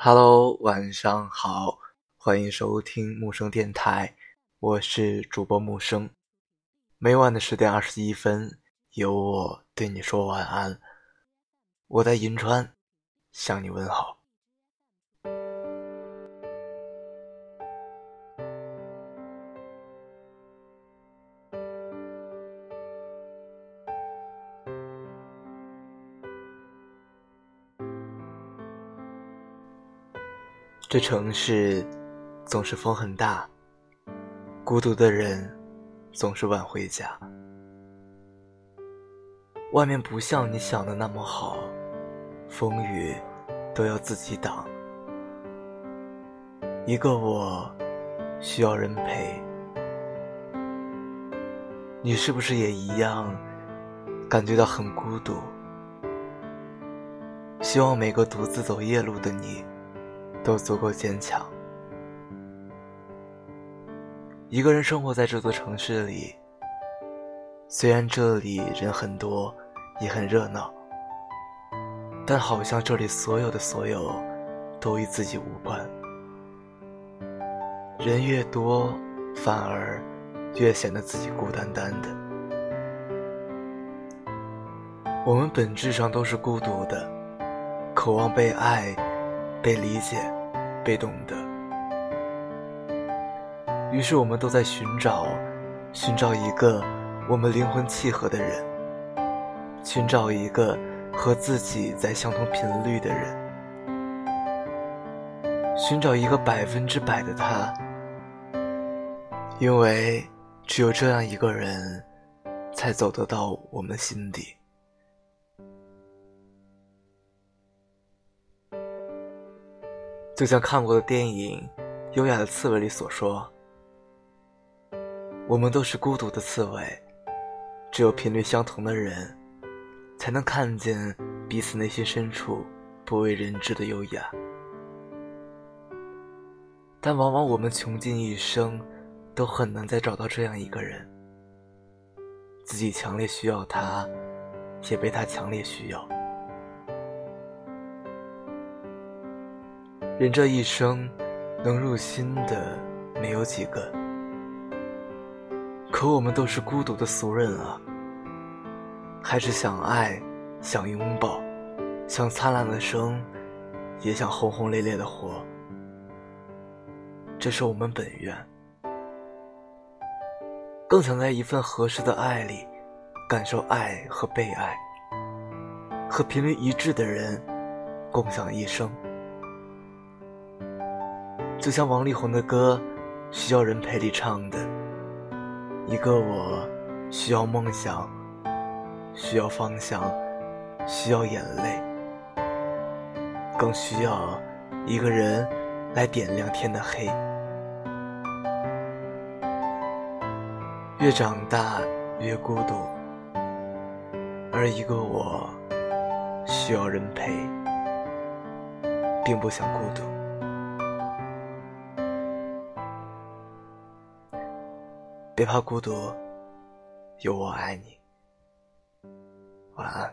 Hello，晚上好，欢迎收听木生电台，我是主播木生。每晚的十点二十一分，由我对你说晚安。我在银川向你问好。这城市总是风很大，孤独的人总是晚回家。外面不像你想的那么好，风雨都要自己挡。一个我需要人陪，你是不是也一样感觉到很孤独？希望每个独自走夜路的你。都足够坚强。一个人生活在这座城市里，虽然这里人很多，也很热闹，但好像这里所有的所有都与自己无关。人越多，反而越显得自己孤单单的。我们本质上都是孤独的，渴望被爱。被理解，被懂得。于是，我们都在寻找，寻找一个我们灵魂契合的人，寻找一个和自己在相同频率的人，寻找一个百分之百的他。因为只有这样一个人，才走得到我们心底。就像看过的电影《优雅的刺猬》里所说：“我们都是孤独的刺猬，只有频率相同的人，才能看见彼此内心深处不为人知的优雅。但往往我们穷尽一生，都很难再找到这样一个人，自己强烈需要他，也被他强烈需要。”人这一生，能入心的没有几个。可我们都是孤独的俗人啊，还是想爱，想拥抱，想灿烂的生，也想轰轰烈烈的活。这是我们本愿，更想在一份合适的爱里，感受爱和被爱，和频率一致的人共享一生。就像王力宏的歌《需要人陪》里唱的：“一个我需要梦想，需要方向，需要眼泪，更需要一个人来点亮天的黑。越长大越孤独，而一个我需要人陪，并不想孤独。”别怕孤独，有我爱你。晚安。